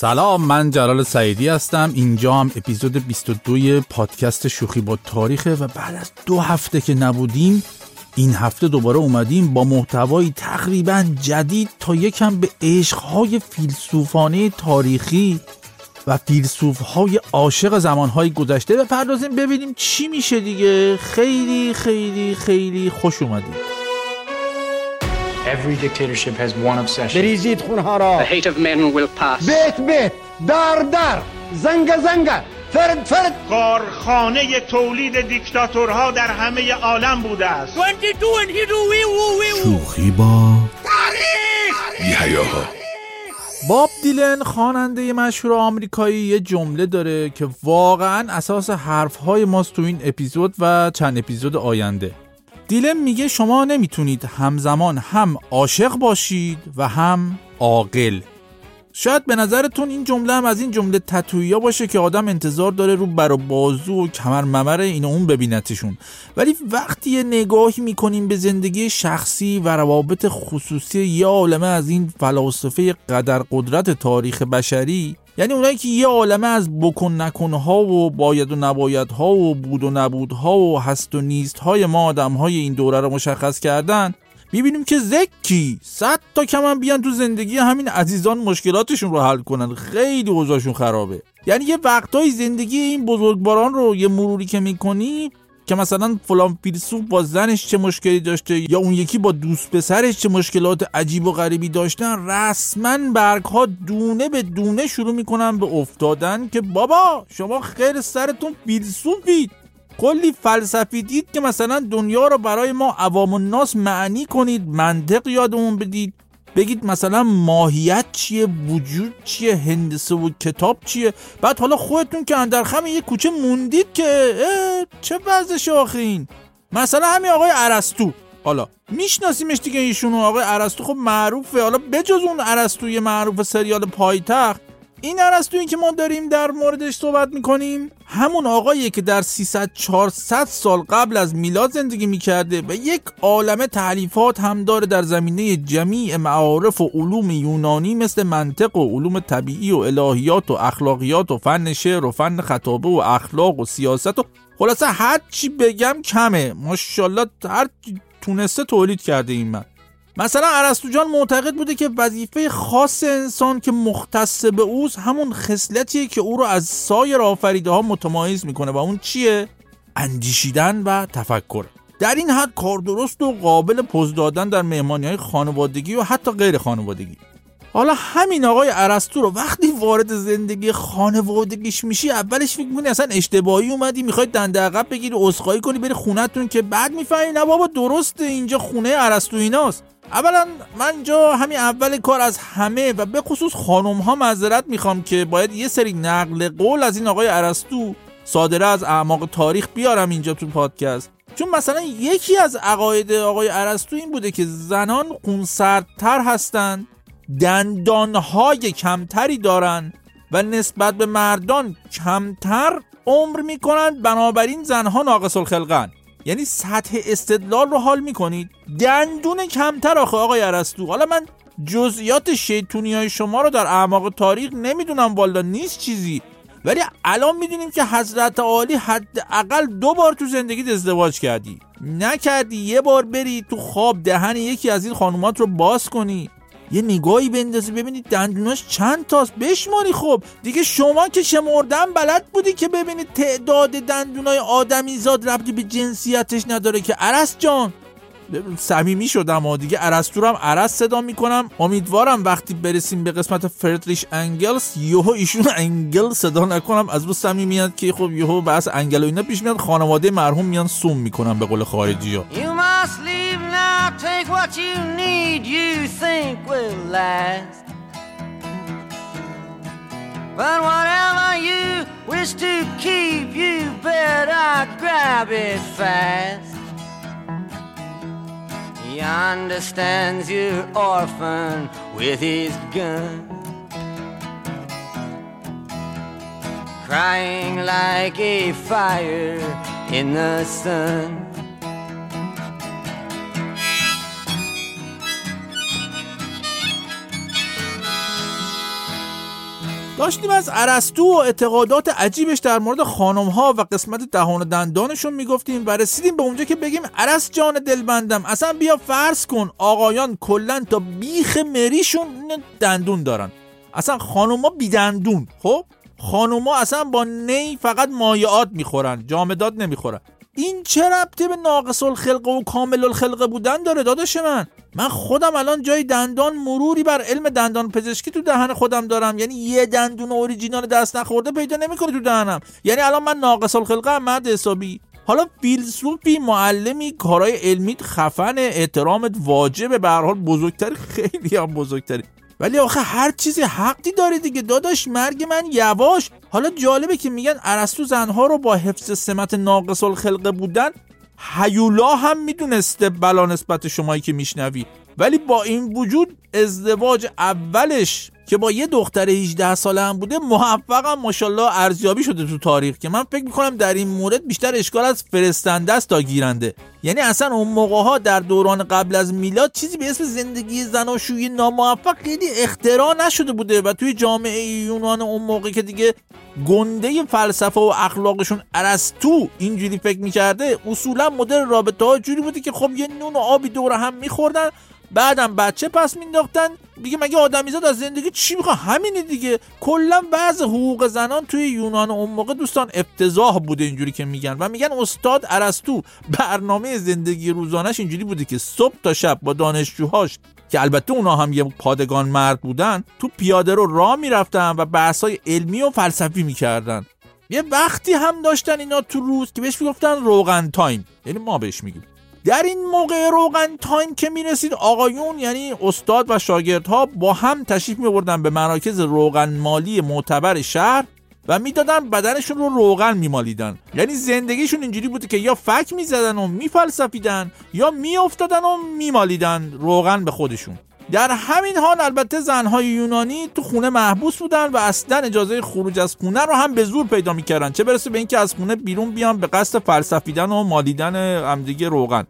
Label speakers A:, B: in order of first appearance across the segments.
A: سلام من جلال سعیدی هستم. اینجا هم اپیزود 22 پادکست شوخی با تاریخه و بعد از دو هفته که نبودیم این هفته دوباره اومدیم با محتوایی تقریبا جدید تا یکم به عشقهای فیلسوفانه تاریخی و فیلسوفهای عاشق زمانهای گذشته بپردازیم ببینیم چی میشه دیگه. خیلی خیلی خیلی خوش اومدیم
B: Every dictatorship has one obsession.
C: بریزید خونها را.
D: The hate of men will pass.
C: بیت بیت در در زنگ زنگ فرد فرد.
E: کارخانه تولید دیکتاتورها در همه عالم بوده است.
A: شوخی با باب دیلن خواننده مشهور آمریکایی یه جمله داره که واقعا اساس حرفهای ماست تو این اپیزود و چند اپیزود آینده. دیلن میگه شما نمی‌تونید همزمان هم عاشق باشید و هم عاقل. شاید به نظرتون این جمله هم از این جمله تتویا باشه که آدم انتظار داره رو بر بازو و کمر ممر این اون ببینتشون. ولی وقتی یه نگاهی می‌کنیم به زندگی شخصی و روابط خصوصی یه عالمه از این فلاسفه قدر قدرت تاریخ بشری یعنی اونایی که یه عالمه از بکن نکنها و باید و نبایدها و بود و نبودها و هست و نیستهای ما آدمهای این دوره رو مشخص کردن می‌بینیم که زکی صد تا کم هم بیان تو زندگی همین عزیزان مشکلاتشون رو حل کنن. خیلی اوضاعشون خرابه. یعنی یه وقتای زندگی این بزرگواران رو یه مروری که می‌کنی که مثلا فلان فیلسوف با زنش چه مشکلی داشته یا اون یکی با دوست پسرش چه مشکلات عجیب و غریبی داشتن رسما برگ ها دونه به دونه شروع می‌کنن به افتادن که بابا شما خیر سرتون فیلسوفید کلی فلسفی دید که مثلا دنیا رو برای ما عوام الناس معنی کنید منطق یادمون بدید. بگید مثلا ماهیت چیه وجود چیه هندسه و کتاب چیه؟ بعد حالا خودتون که اندر خم یه کوچه موندید که چه وضعش آخین مثلا همین آقای ارسطو. حالا میشناسیمش دیگه ایشونو آقای ارسطو خب معروفه. حالا بجز اون ارسطوی معروف سریال پایتخت این ارسطویی که ما داریم در موردش صحبت می‌کنیم همون آقاییه که در 300 400 سال قبل از میلاد زندگی می‌کرده و یک عالمه تعلیفات هم داره در زمینه جمیع معارف و علوم یونانی مثل منطق و علوم طبیعی و الهیات و اخلاقیات و فن شعر و فن خطابه و اخلاق و سیاست و خلاصه هر چی بگم کمه. ماشاءالله هر تونسته تولید کرده این من. مثلا ارسطو جان معتقد بوده که وظیفه خاص انسان که مختص به اوست همون خصلتیه که او رو از سایر آفریده ها متمایز می‌کنه و اون چیه؟ اندیشیدن و تفکر. در این حد کار درست و قابل پوز دادن در مهمانی های خانوادگی و حتی غیر خانوادگی. حالا همین آقای ارسطو رو وقتی وارد زندگی خانوادگیش میشی اولش فکر می‌کنی اصلا اشتباهی اومدی می‌خوای دنده عقب بگیری عذرخواهی کنی بری خونتون که بعد می‌فهمی نه بابا درسته اینجا خونه ارسطو ایناست. اولا من اینجا همین اول کار از همه و به خصوص خانم ها معذرت می‌خوام که باید یه سری نقل قول از این آقای ارسطو صادره از اعماق تاریخ بیارم اینجا تو پادکست. چون مثلا یکی از عقاید آقای ارسطو این بوده که زنان خونسردتر هستند دندانهای کمتری دارن و نسبت به مردان کمتر عمر می‌کنند بنابراین زنها ناقص الخلقن یعنی سطح استدلال رو حال می‌کنید دندون کمتر آخه آقای ارسطو. حالا من جزئیات شیطونی های شما رو در اعماق تاریخ نمی‌دونم والا نیست چیزی. ولی الان می‌دونیم که حضرت عالی حداقل دو بار تو زندگیت ازدواج کردی. نکردی یه بار بری تو خواب دهن یکی از این خانومات رو باز کنی. یه نگاهی بندازی ببینید دندوناش چند تاست. بشماری خب. دیگه شما که شمردن بلد بودی که ببینید تعداد دندونای آدمی زاد ربطی به جنسیتش نداره که. عرس جان. صمیمی شدم و دیگه ارسطو رو هم عرس صدا می‌کنم. امیدوارم وقتی برسیم به قسمت فردریش انگلس یهو ایشون انگل صدا نکنم. از رو صمیمیت که خب یهو بحث انگل و اینا پیش میاد. خانواده مرحوم میان سوم می‌کنم به قول خارجی ها.
F: But whatever you wish to keep, you better grab it fast. He understands you're orphan with his gun. Crying like a fire in the sun.
A: داشتیم از ارسطو و اعتقادات عجیبش در مورد خانم ها و قسمت دهان و دندانشون می‌گفتیم و رسیدیم به اونجا که بگیم ارس جان دلبندم. اصلا بیا فرض کن آقایان کلا تا بیخ مریشون دندون دارن. اصلا خانوما بی دندون خب؟ خانوما اصلا با نی فقط مایعات می‌خورن جامدات نمی‌خورن. این چه ربطه به ناقص الخلقه و کامل الخلقه بودن داره داداش من؟ من خودم الان جای دندان مروری بر علم دندان پزشکی تو دهن خودم دارم. یعنی یه دندون اوریجینال دست نخورده پیدا نمی‌کنه تو دهنم. یعنی الان من ناقص الخلقه مرد حسابی. حالا فیلسوفی معلمی کارهای علمی خفن احترامت واجبه. به هر حال بزرگتری خیلی هم بزرگتری. ولی آخه هر چیزی حقی داره دیگه داداش. مرگ من یواش. حالا جالبه که میگن ارسطو زنها رو با حفظ سمت ناقص الخلقه بودن هیولا هم می‌دونسته بلا نسبت شمایی که میشنوی. ولی با این وجود ازدواج اولش که با یه دختر 18 ساله هم بوده موفقم ماشاءالله ارزیابی شده تو تاریخ که من فکر می‌کنم در این مورد بیشتر اشکال از فرستنده است تا گیرنده. یعنی اصلا اون موقع ها در دوران قبل از میلاد چیزی به اسم زندگی زناشویی ناموفق خیلی اختراع نشده بوده و توی جامعه یونان اون موقع که دیگه گنده فلسفه و اخلاقشون ارسطو اینجوری فکر می‌کرده اصولا مدل رابطه ها جوری بوده که خب یه نون و آبی دور هم میخوردن بعدم بچه پس مینداختن. دیگه مگه آدمیزاد از زندگی چی می‌خواد؟ همینه دیگه. کلا بعض حقوق زنان توی یونان اون موقع دوستان افتضاح بوده اینجوری که میگن. و میگن استاد ارسطو برنامه زندگی روزانش اینجوری بوده که صبح تا شب با دانشجوهاش که البته اونا هم یه پادگان مرد بودن تو پیاده رو راه می‌رفتن و بحثای علمی و فلسفی می‌کردن. یه وقتی هم داشتن اینا تو روز که بهش می‌گفتن روغن تایم. یعنی ما بهش میگیم. در این موقع روغن تایم که می‌رسید آقایون یعنی استاد و شاگردها با هم تشریف میبردن به مراکز روغن مالی معتبر شهر و می‌دادن بدنشون رو روغن میمالیدن. یعنی زندگیشون اینجوری بوده که یا فک می‌زدن و میفلسفیدن یا میافتادن و میمالیدن روغن به خودشون. در همین حال البته زنهای یونانی تو خونه محبوس بودن و اصلا اجازه خروج از خونه رو هم به زور پیدا می‌کردن. چه برسه به اینکه از خونه بیرون بیان به قصد فلسفیدن و مالیدن همدیگه روغن.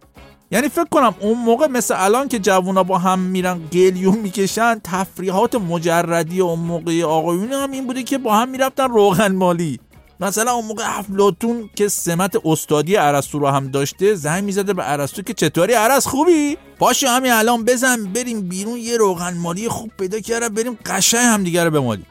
A: یعنی فکر کنم اون موقع مثل الان که جوونا با هم میرن گلیون می‌کشن تفریحات مجردی اون موقع آقایون هم این بوده که با هم می‌رفتن روغن مالی. مثلا اون موقع افلاتون که سمت استادی ارسطو رو هم داشته زنگ می‌زده به ارسطو که چطوری ارس خوبی؟ پاشو همین الان بزن بریم بیرون یه روغن مالی خوب پیدا کردم بریم قشنگ هم دیگه رو بمالیم.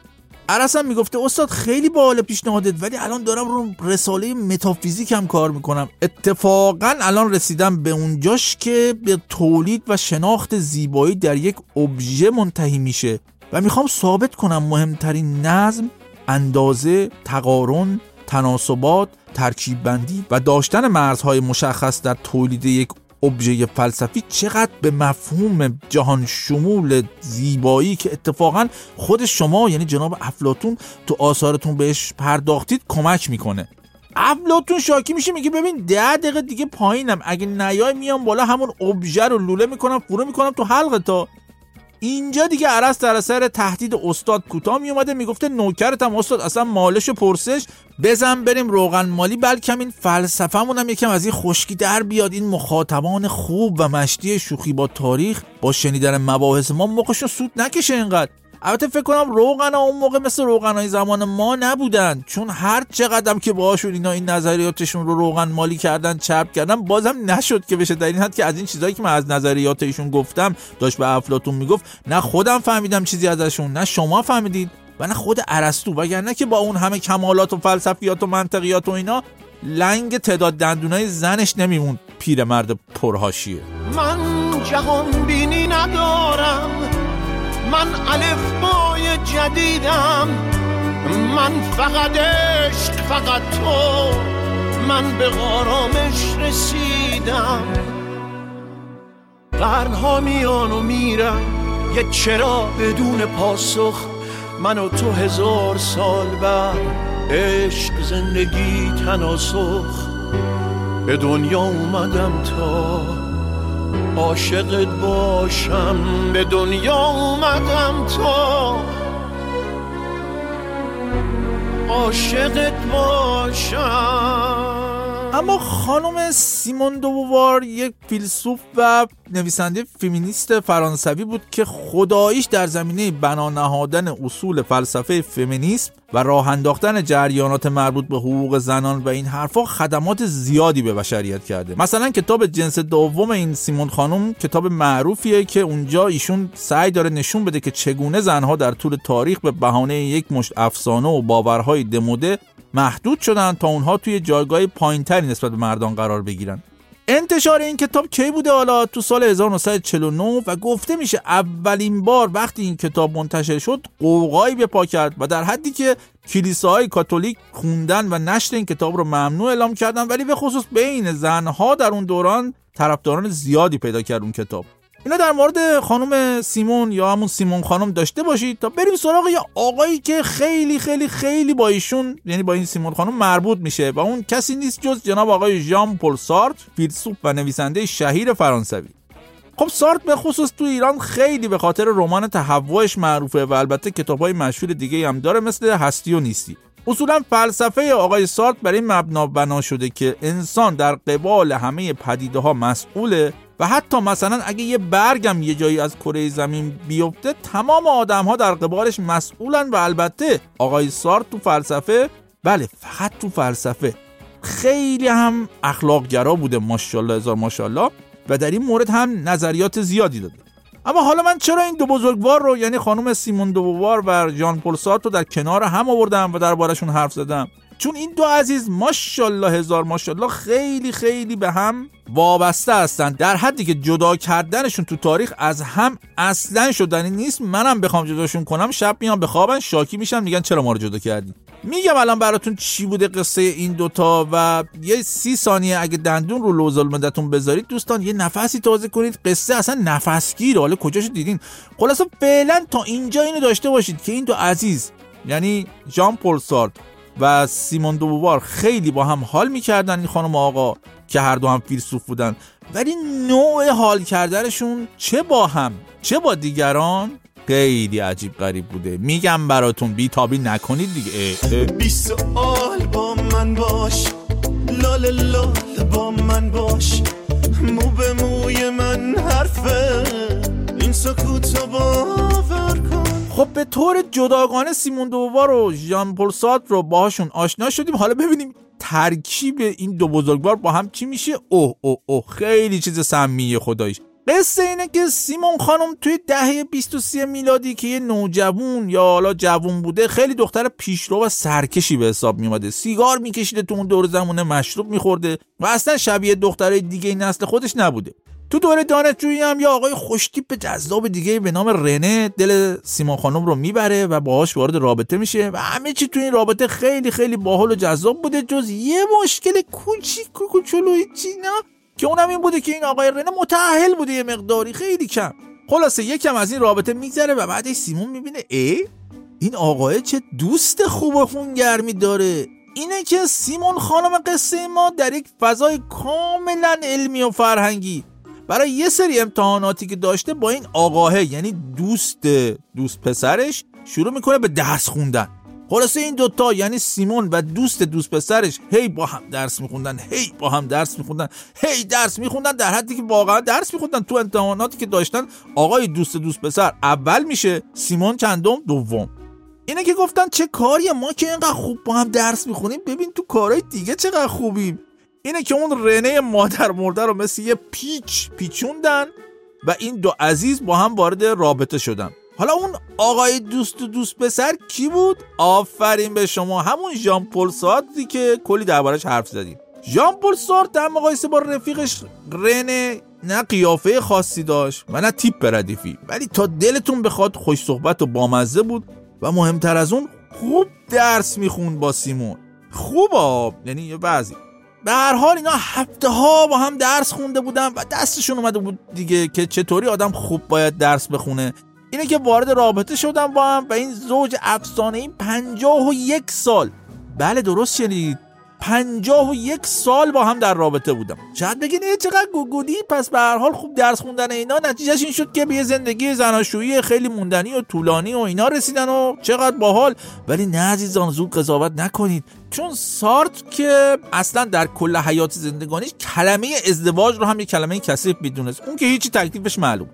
A: عرس هم می‌گفته استاد خیلی باحال پیشنهادت ولی الان دارم رو رساله متافیزیک هم کار می‌کنم. اتفاقا الان رسیدم به اونجاش که به تولید و شناخت زیبایی در یک ابژه منتهی میشه و می‌خوام ثابت کنم مهمترین نظم اندازه تقارن تناسبات ترکیب بندی و داشتن مرزهای مشخص در تولید یک ابژه فلسفی چقدر به مفهوم جهان شمول زیبایی که اتفاقا خود شما یعنی جناب افلاتون تو آثارتون بهش پرداختید کمک می‌کنه. افلاتون شاکی میشه میگه ببین ده دقیقه دیگه پایینم. اگه نیای میام بالا همون ابژه رو لوله می‌کنم فرو می‌کنم تو حلقه تا اینجا دیگه عرس در اثر تهدید استاد کوتاه می اومده می‌گفته نوکرتم استاد اصلا مالش و پرسش. بزن بریم روغن مالی بلکه این فلسفه‌مون هم یکم از این خشکی در بیاد. این مخاطبان خوب و مشتی شوخی با تاریخ با شنیدن مباحث ما موقعشون سود نکشه اینقدر. البته فکر کنم روغن ها اون موقع مثل روغن های زمان ما نبودن. چون هر چقدر که باهاشون اینا این نظریاتشون رو روغن مالی کردن چپ کردن بازم نشد که بشه. در این حد که از این چیزایی که من از نظریات ایشون گفتم داشت به افلاتون می‌گفت نه خودم فهمیدم چیزی ازشون نه شما فهمیدید و نه خود ارسطو. وگرنه که با اون همه کمالات و فلسفیات و منطقیات و اینا لنگ تعداد دندونای زنش نمیمون. پیرمرد پرهاشیه.
D: من جهان بینی ندارم. من الف بای جدیدم. من فقط عشق فقط تو. من به غارامش رسیدم. قرنها میان و میرم یه چرا بدون پاسخ. من و تو هزار سال بعد عشق زندگی تناسخ. به دنیا اومدم تا عاشقت باشم به دنیا اومدم تا. عاشقت باشم.
A: اما خانم سیمون دووار یک فیلسوف و نویسنده فمینیست فرانسوی بود که خداییش در زمینه بنا نهادن اصول فلسفه فمینیسم و راه انداختن جریانات مربوط به حقوق زنان و این حرفها خدمات زیادی به بشریت کرده. مثلا کتاب جنس دوم این سیمون خانم کتاب معروفیه که اونجا ایشون سعی داره نشون بده که چگونه زنها در طول تاریخ به بهانه یک مشت افسانه و باورهای دموده محدود شدن تا اونها توی جایگاه پایینتری نسبت به مردان قرار بگیرن. انتشار این کتاب کی بوده حالا؟ تو سال 1949 و گفته میشه اولین بار وقتی این کتاب منتشر شد قوقایی به پا کرد و در حدی که کلیساهای کاتولیک خوندن و نشر این کتاب رو ممنوع اعلام کردن ولی به خصوص بین زنها در اون دوران طرفداران زیادی پیدا کرد اون کتاب. اینا در مورد خانم سیمون یا همون سیمون خانم داشته باشید تا بریم سراغ یه آقایی که خیلی خیلی خیلی با ایشون یعنی با این سیمون خانم مربوط میشه و اون کسی نیست جز جناب آقای ژان پل سارت فیلسوف و نویسنده شهیر فرانسوی. خب سارت به خصوص تو ایران خیلی به خاطر رمان تهوعش معروفه و البته کتاب های مشهور دیگه هم داره مثل هستی و نیستی. اصولا فلسفه آقای سارت بر این مبنا بنا شده که انسان در قبال همه پدیده ها مسئوله و حتی مثلا اگه یه برگم یه جایی از کره زمین بیفته تمام آدم ها در قبالش مسئولن و البته آقای سارت تو فلسفه بله فقط تو فلسفه. خیلی هم اخلاقگرا بوده ماشاءالله هزار ماشاءالله. و در این مورد هم نظریات زیادی داده. اما حالا من چرا این دو بزرگوار رو یعنی خانم سیمون دووار و ژان پل سارت رو در کنار هم آوردم و دربارشون حرف زدم؟ چون این دو عزیز ماشاءالله هزار ماشاءالله خیلی خیلی به هم وابسته هستن. در حدی که جدا کردنشون تو تاریخ از هم اصلا شدنی نیست. منم بخوام جداشون کنم شب میام به خوابن شاکی میشن میگن چرا ما رو جدا کردی؟ میگم الان براتون چی بوده قصه این دوتا و یه سی ثانیه اگه دندون رو لوز المدتون بذارید دوستان یه نفسی تازه کنید. قصه اصلا نفسگیر حالا کجاشو دیدین؟ خلاصه فعلا تا اینجا اینو داشته باشید که این دو عزیز یعنی ژان پل سارت و سیمون دوبوار خیلی با هم حال می‌کردن این خانم آقا که هر دو هم فیلسوف بودن. ولی نوع حال کردنشون چه با هم؟ چه با دیگران؟ خیلی عجیب غریب بوده. میگم براتون بیتابی نکنید دیگه.
D: بی سوال با من باش. لال لال با من باش. مو به موی من حرفه. این سکوت کن
A: خب به طور جداگانه سیمون دووار و ژان پل رو باهاشون آشنا شدیم. حالا ببینیم ترکیب این دو بزرگوار با هم چی میشه؟ اوه اوه اوه خیلی چیز سمیه خدایش قصه اینه که سیمون خانم توی دهه 23 میلادی که یه نوجوون یا حالا جوون بوده خیلی دختر پیشرو و سرکشی به حساب میومده سیگار میکشیده تو اون دور زمونه مشروب میخورده و اصلا شبیه دخترای دیگه نسل خودش نبوده. تو دوره دانشجویی هم یا آقای خوشتیپ جذاب دیگه به نام رنه دل سیمون خانم رو می‌بره و باهاش وارد رابطه میشه و همه چی تو این رابطه خیلی خیلی باحال و جذاب بوده جز یه مشکل کوچیک کوچولوی چینا که اونم این بوده که این آقای رنه متأهل بوده یه مقداری خیلی کم. خلاصه یکم از این رابطه میگذره و بعدش سیمون می‌بینه ای؟ این آقای چه دوست خوب و خونگرمی داره. اینه که سیمون خانم قصه ما در یک فضای کاملا علمی و فرهنگی. برای یه سری امتحاناتی که داشته با این آقاه یعنی دوست دوست پسرش شروع می‌کنه به درس خوندن. خلاصه این دوتا یعنی سیمون و دوست دوست پسرش هی با هم درس میخوندن هی با هم درس میخوندن هی درس میخوندن در حدی که واقعا درس میخوندن. تو امتحاناتی که داشتن آقای دوست دوست پسر اول میشه سیمون چندم؟ دوم. اینه که گفتن چه کاریه ما که اینقدر خوب با هم درس می‌خونیم؟ ببین تو کارهای دیگه چقدر خوبیم. اینه که اون رنه مادر مرده رو مثل یه پیچ پیچوندن و این دو عزیز با هم وارد رابطه شدن. حالا اون آقای دوست و دوست پسر کی بود؟ آفرین به شما. همون ژان پل که کلی دربارش حرف زدیم. ژان پل سارت در مقایسه با رفیقش رنه نه قیافه خاصی داشت و نه تیپ ردیفی. ولی تا دلتون بخواد خوش صحبت و بامزه بود و مهمتر از اون خوب درس می‌خوند با سیمون. خوب آب یعنی یه بعضی. به هر حال اینا هفته ها با هم درس خونده بودن و دستشون اومده بود دیگه که چطوری آدم خوب باید درس بخونه. اینه که وارد رابطه شدن با هم و این زوج افسانه این پنجاه و یک سال. بله درست شنید. پنجاه و یک سال با هم در رابطه بودم. شاید بگین ای چقدر گوگودی پس به هر حال خوب درس خوندن اینا نتیجهش این شد که به یه زندگی زناشویی خیلی موندنی و طولانی و اینا رسیدن و چقدر باحال. ولی نه عزیزان زود قضاوت نکنید. چون سارت که اصلا در کل حیات زندگانیش کلمه ازدواج رو هم یه کلمه کثیف می‌دونست. اون که هیچی تکلیفش معلوم.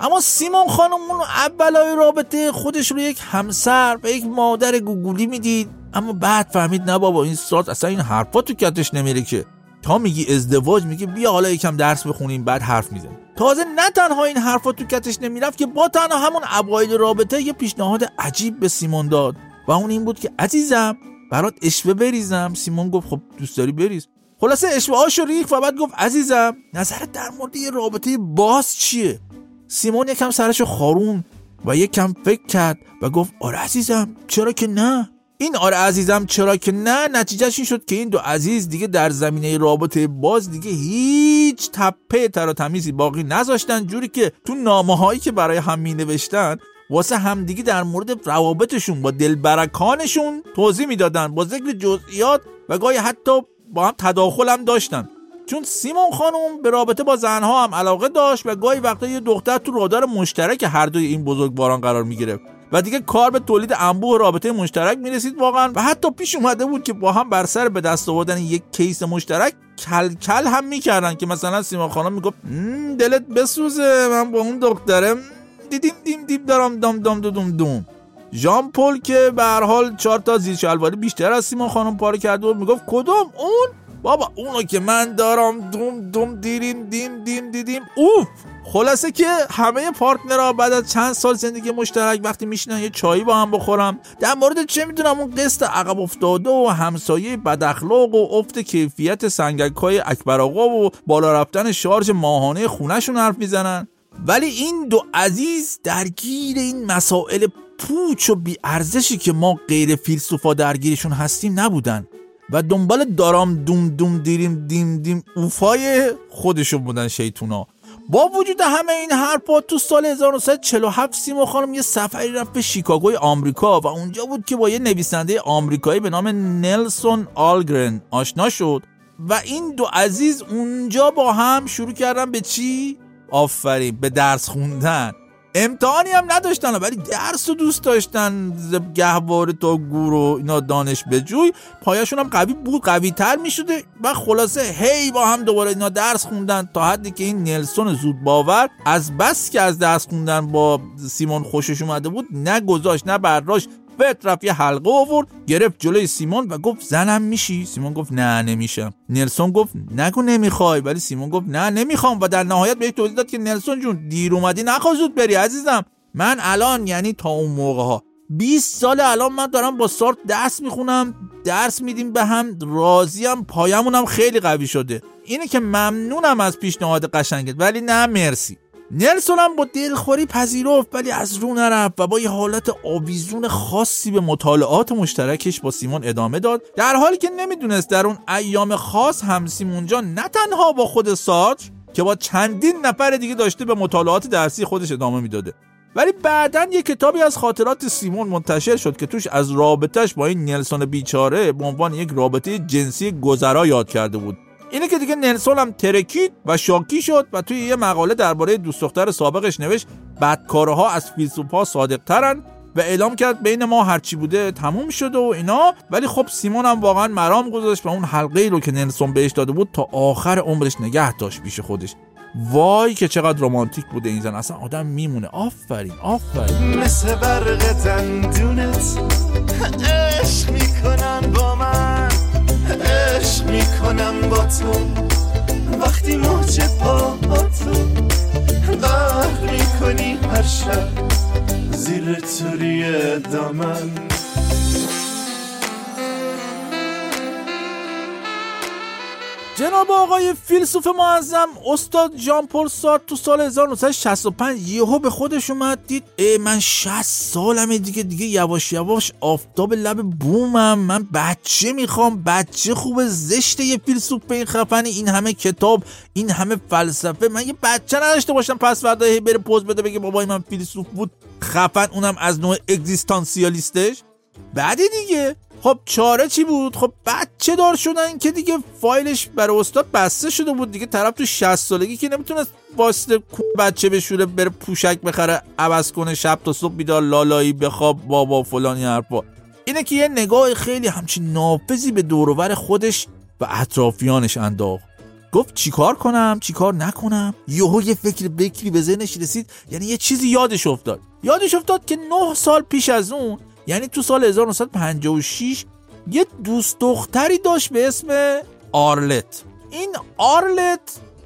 A: اما سیمون خانم اون اولای رابطه خودش رو یک همسر و یک مادر گوگولی می‌دید. اما بعد فهمید نه بابا این سارت اصلا این حرفا تو کتش نمیره که. تا میگی ازدواج میگه بیا حالا یکم درس بخونیم بعد حرف میزن تازه نه تنها این حرفا تو کتش نمی‌رفت که با تنها همون اوایل رابطه یه پیشنهاد عجیب به سیمون داد. و اون این بود که عزیزم برات اشوه بریزم. سیمون گفت خب دوست داری بریز. خلاصه اشوه ریخت و بعد گفت عزیزم نظرت در مورد یه رابطه باز چیه؟ سیمون یکم سرشو خارون و یکم فکر کرد و گفت آره عزیزم چرا که نه؟ این آره عزیزم چرا که نه نتیجهش این شد که این دو عزیز دیگه در زمینه رابطه باز دیگه هیچ تپه تر تمیزی باقی نذاشتن. جوری که تو نامه هایی که برای هم می نوشتن واسه همدیگه در مورد روابطشون با دلبرکانشون توضیح می‌دادن. با ذکر جزئیات و گاهی حتی با هم تداخل هم داشتن. چون سیمون خانم به رابطه با زنها هم علاقه داشت و گاهی وقتا یه دختر تو رادار مشترک هر دوی این بزرگواران قرار می‌گرفت. و دیگه کار به تولید انبوه رابطه مشترک می‌رسید واقعا. و حتی پیش اومده بود که با هم بر سر به دست آوردن یک کیس مشترک کل کل هم می‌کردن که مثلا سیما خانم می‌گفت دلت بسوزه من با اون دختره دیدیم دیم دیم دارم دام دام دوم دوم ژان پل که به هر حال چهار تا زیر شلواری بیشتر از سیما خانم پاره کرده بود می‌گفت کدوم؟ اون؟ بابا اونو که من دارم دوم دوم دیریم دیم دیم دیدیم. اوف خلاصه که همه پارتنرها بعد از چند سال زندگی مشترک وقتی میشینن یه چایی با هم بخورم در مورد چه می‌دونم اون قسط عقب افتاده و همسایه بداخلاق و افت کیفیت سنگک های اکبر آقا و بالا رفتن شارژ ماهانه خونشون حرف می‌زنن. ولی این دو عزیز درگیر این مسائل پوچ و بیارزشی که ما غیر فیلسوفا درگیرشون هستیم نبودن. و دنبال دارام دوم دوم دیریم دیم دیم اوفای خودشون بودن شیطونا با وجود همه این حرفا تو سال 1947 سیما خانم یه سفری رفت به شیکاگوی آمریکا و اونجا بود که با یه نویسنده آمریکایی به نام نلسون آلگرن آشنا شد و این دو عزیز اونجا با هم شروع کردن به چی؟ آفرین به درس خوندن امتحانی هم نداشتن ولی درس رو دوست داشتن گهواره تا گور و اینا دانش بجوی پایشون هم قوی بود قوی تر می شده و خلاصه هی با هم دوباره اینا درس خوندن تا حدی که این نلسون زود باور از بس که از درس خوندن با سیمون خوشش اومده بود نه گذاشت نه براش فت رفت یه حلقه آورد گرفت جلوی سیمون و گفت زنم میشی؟ سیمون گفت نه نمیشم نلسون گفت نگو نمی‌خوای ولی سیمون گفت نه نمی‌خوام و در نهایت بهش توضیح داد که نلسون جون دیر اومدی نخواه زود بری عزیزم. من الان یعنی تا اون موقع ها 20 سال الان من دارم با سارت دست می‌خونم درس میدیم به هم راضیم پایمونم خیلی قوی شده. اینه که ممنونم از پیشنهاد قشنگت ولی نه مرسی. نلسون هم با دلخوری پذیرفت ولی از رو نرفت و با یه حالت آویزون خاصی به مطالعات مشترکش با سیمون ادامه داد. در حالی که نمی‌دونست در اون ایام خاص هم سیمون جان نه تنها با خود سارج که با چندین نفر دیگه داشته به مطالعات درسی خودش ادامه می‌داده ولی بعدا یه کتابی از خاطرات سیمون منتشر شد که توش از رابطهش با این نلسون بیچاره به عنوان یک رابطه جنسی گذرا یاد کرده بود. اینه که دیگه نلسون هم ترکید و شاکی شد و توی یه مقاله درباره دوست دختر سابقش نوشت بدکارها از فیلسوفا صادق ترن و اعلام کرد بین ما هرچی بوده تموم شده و اینا. ولی خب سیمون هم واقعا مرام گذاشت و اون حلقه ای رو که نلسون بهش داده بود تا آخر عمرش نگه داشت پیش خودش. وای که چقدر رمانتیک بوده این زن. اصلا آدم میمونه. آفرین آفرین.
D: مثل برق دندونت عشق می‌کنن با من. عشق می‌کنم با تو. وقتی موج پاهاتو غرق می‌کنی هر شب زیر توری دامن.
A: جناب آقای فیلسوف معظم استاد ژان پل سارت تو سال 1965 یهو به خودش اومد دید ای من 60 سالمه دیگه دیگه یواش یواش آفتاب لب بومم من بچه می‌خوام بچه خوب زشته یه فیلسوف به این خفنی این همه کتاب این همه فلسفه من یه بچه نداشته باشم پس فردا بره پوز بده بگه بابای من فیلسوف بود خفن اونم از نوع اگزیستانسیالیستش؟ بعد دیگه خب چاره چی بود؟ خب بچه دار شدن که دیگه فایلش برای استاد بسته شده بود دیگه طرف تو 60 سالگی که نمی‌تونست واسطه بچه بشوره بره پوشک بخره عوض کنه شب تا صبح بیدار لالایی بخواب بابا فلانی حرفا. اینه که یه نگاه خیلی همچین نافذی به دوروبر خودش و اطرافیانش انداخت. گفت چیکار کنم؟ چیکار نکنم؟ یهو یه فکر بکری به ذهنش رسید یعنی یه چیزی یادش افتاد. یادش افتاد که نه سال پیش از اون یعنی تو سال 1956 یه دوست دختری داشت به اسم آرلت. این آرلت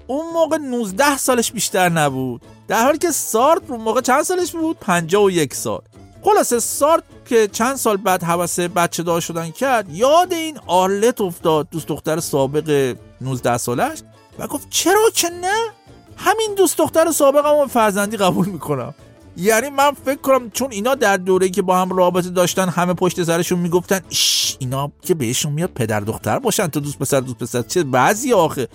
A: اون موقع 19 سالش بیشتر نبود. در حالی که سارت اون موقع چند سالش بود؟ 51 سال. خلاصه سارت که چند سال بعد حواسه بچه دار شدن کرد یاد این آرلت افتاد دوست دختر سابق 19 سالش و گفت چرا که نه؟ همین دوست دختر سابقمو فرزندی قبول می‌کنم. یعنی من فکر کنم چون اینا در دوره که با هم رابطه داشتن همه پشت سرشون می‌گفتن ایش اینا که بهشون میاد پدر دختر باشن تو دوست پسر دوست پسر چه بعضی آخه.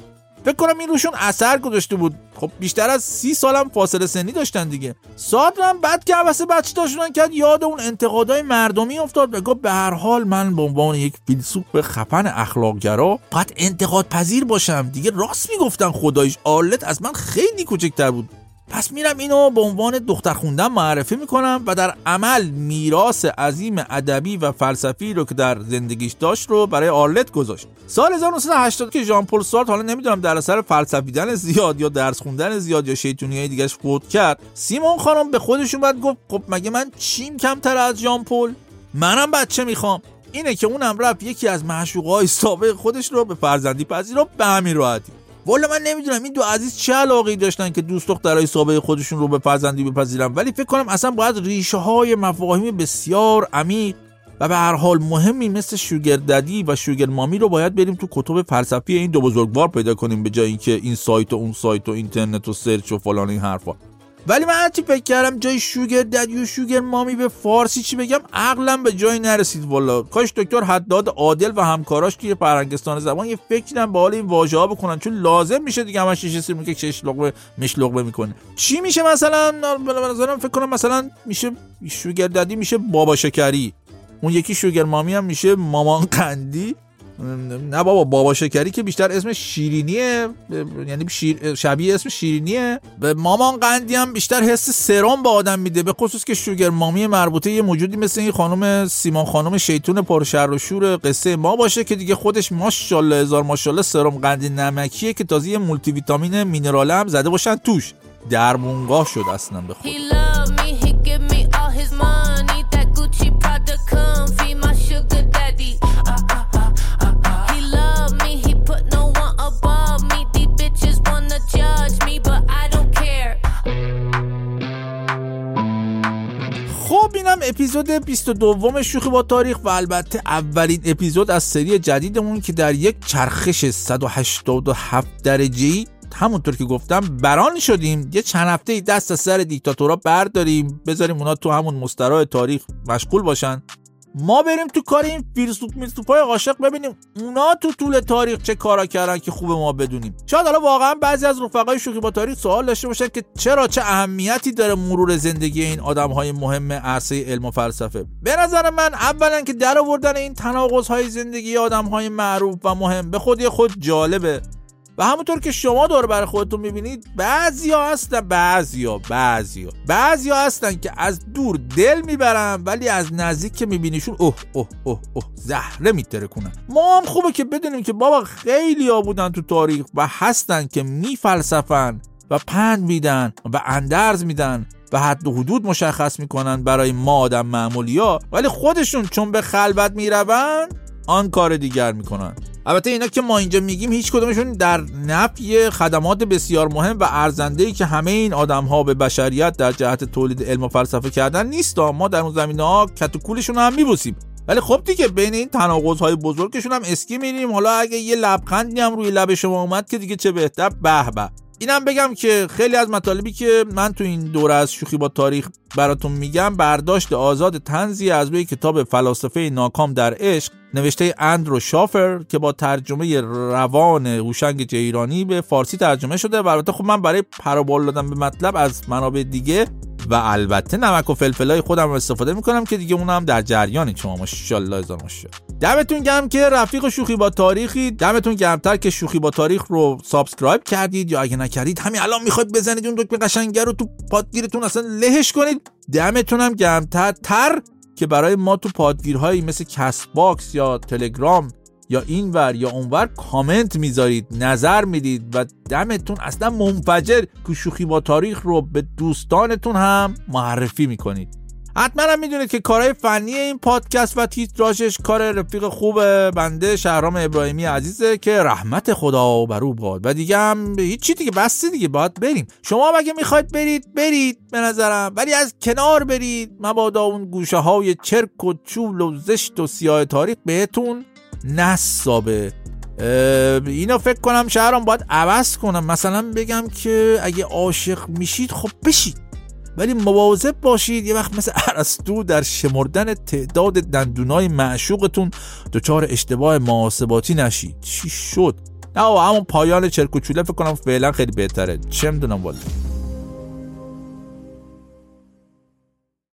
A: فکر کنم این روشون اثر گذاشته بود. خب بیشتر از سی سالم فاصله سنی داشتن دیگه. سادرم بعد که عوض بچه داشتن کرد یاد اون انتقادهای مردمی افتاد. و گفت به هر حال من به عنوان یک فیلسوف خفن اخلاقگرا باید انتقاد پذیر باشم. دیگه راست می‌گفتن خدایش. آلت از من خیلی کوچکتر بود. پس میرم اینو به عنوان دختر خوندن معرفی می‌کنم و در عمل میراث عظیم ادبی و فلسفی رو که در زندگیش داشت رو برای آرلت گذاشت. سال 1980 که ژان پل سارت حالا نمی‌دونم در اثر فلسفیدن زیاد یا درس خوندن زیاد یا شیطونی های دیگهش فوت کرد سیمون خانم به خودش اومد گفت خب مگه من چیم کمتر از ژان پل منم بچه می‌خوام. اینه که اونم رفت یکی از معشوقای سابق خودش رو به فرزندی پذیر به همین راحتی. والا من نمی‌دونم این دو عزیز چه علاقه داشتن که دوست دخترای سابق خودشون رو به فرزندی بپذیرن؟ ولی فکر کنم اصلا باید ریشه های مفاهیم بسیار عمیق و به هر حال مهمی مثل شوگر ددی و شوگر مامی رو باید بریم تو کتب فلسفی این دو بزرگوار پیدا کنیم به جای اینکه این سایت و اون سایت و اینترنت و سرچ و فلان این حرفا. ولی من هرچی فکر کردم جای شوگر ددی و شوگر مامی به فارسی چی بگم عقلم به جایی نرسید والا. کاش دکتر حداد عادل و همکاراش توی فرهنگستان زبان یه فکرم به حال این واژه ها بکنن چون لازم میشه دیگه همش شیشه میگه چش لقمه مش لقمه می‌کنه. چی میشه مثلا؟ به فکر کنم مثلا میشه شوگر ددی میشه بابا شکری اون یکی شوگر مامی هم میشه مامان قندی. نه بابا بابا شکری که بیشتر اسم شیرینیه. یعنی شیر... شبیه اسم شیرینیه. به مامان قندی هم بیشتر حس سرم به آدم میده به خصوص که شوگر مامی مربوطه یه موجودی مثل این خانم سیمان خانم شیطون پرشر و شور قصه ما باشه که دیگه خودش ماشاءالله هزار ماشاءالله سرم قندی نمکیه که تازه یه مولتی ویتامین مینرال هم زده باشن توش. درمونگاه شد اصلا به خود. اینم اپیزود 22 شوخی با تاریخ و البته اولین اپیزود از سری جدیدمون که در یک چرخش 187 درجه ای همونطور که گفتم بران شدیم. یه چند هفته دست از سر دیکتاتورا برداریم. بذاریم اونا تو همون مستراح تاریخ مشغول باشن. ما بریم تو کار این فیلسوف میلسوف های عاشق ببینیم اونا تو طول تاریخ چه کارا کردن که خوب ما بدونیم. شاید حالا واقعا بعضی از رفقای شوخی با تاریخ سوال داشته باشن که چرا چه اهمیتی داره مرور زندگی این آدم های مهم عرصه علم و فلسفه. به نظر من اولا که در آوردن این تناقض های زندگی آدم های معروف و مهم به خودی خود جالبه. و همونطور که شما دور برای خودتون می‌بینید بعضیا هستن بعضیا بعضیا بعضیا هستن که از دور دل می‌برن ولی از نزدیک که میبینیشون اوه اوه اوه اوه زهره میترکونن. ما هم خوبه که بدونیم که بابا خیلی ها بودن تو تاریخ و هستن که میفلسفن و پند میدن و اندرز میدن و حد و حدود مشخص می‌کنن برای ما آدم معمولی ها ولی خودشون چون به خلوت می‌روند آن کار دیگر می‌کنن. البته اینا که ما اینجا میگیم هیچ کدومشون در نفی خدمات بسیار مهم و ارزنده ای که همه این آدم ها به بشریت در جهت تولید علم و فلسفه کردن نیست. ما در اون زمینه ها کتوکولشون هم میبوسیم. ولی خب دیگه بین این تناقض های بزرگشون هم اسکی میریم. حالا اگه یه لبخندی هم روی لب شما اومد که دیگه چه بهتر؟ به به. اینم بگم که خیلی از مطالبی که من تو این دوره از شوخی با تاریخ براتون میگم برداشت آزاد تنزی از روی کتاب فلاسفه ناکام در عشق نوشته اندرو شافر که با ترجمه روان هوشنگ جیرانی به فارسی ترجمه شده. و البته خب من برای پرابول دادن به مطلب از منابع دیگه و البته نمک و فلفلای خودم استفاده می‌کنم که دیگه اونم در جریان شما. ماشاءالله هزار دمتون گرم که رفیق شوخی با تاریخی. دمتون گرمتر که شوخی با تاریخ رو subscribe کردید یا اگه نکردید همین الان می‌خواید بزنید اون دکمه قشنگه رو تو پادگیرتون اصلا لهش کنید. دمتون هم گرمتر تر که برای ما تو پادگیرهایی مثل Castbox یا تلگرام یا اینور یا اونور کامنت می‌ذارید نظر می‌دید و دمتون اصلا منفجر. که شوخی با تاریخ رو به دوستانتون هم معرفی می‌کنید. حتما هم می‌دونید که کارهای فنی این پادکست و تیتراژش کار رفیق خوب بنده شهرام ابراهیمی عزیزه که رحمت خدا بر او باد. و دیگه هم هیچی دیگه بسته دیگه باید بریم. شما اگه می‌خواید برید برید به نظرم. ولی از کنار برید مبادا اون گوشه های چرک و چول و زشت و سیاه تاریخ بهتون نصابه. اینو فکر کنم شهرام باید عوض کنم. مثلا بگم که اگه عاشق میشید خب بشید. ولی مواظب باشید. یه وقت مثل ارسطو در شمردن تعداد دندونای معشوقتون دچار اشتباه محاسباتی نشید. چی شد؟ نه همون پایان چرک و چوله. فکر کنم فعلا خیلی بهتره. چه می‌دونم والا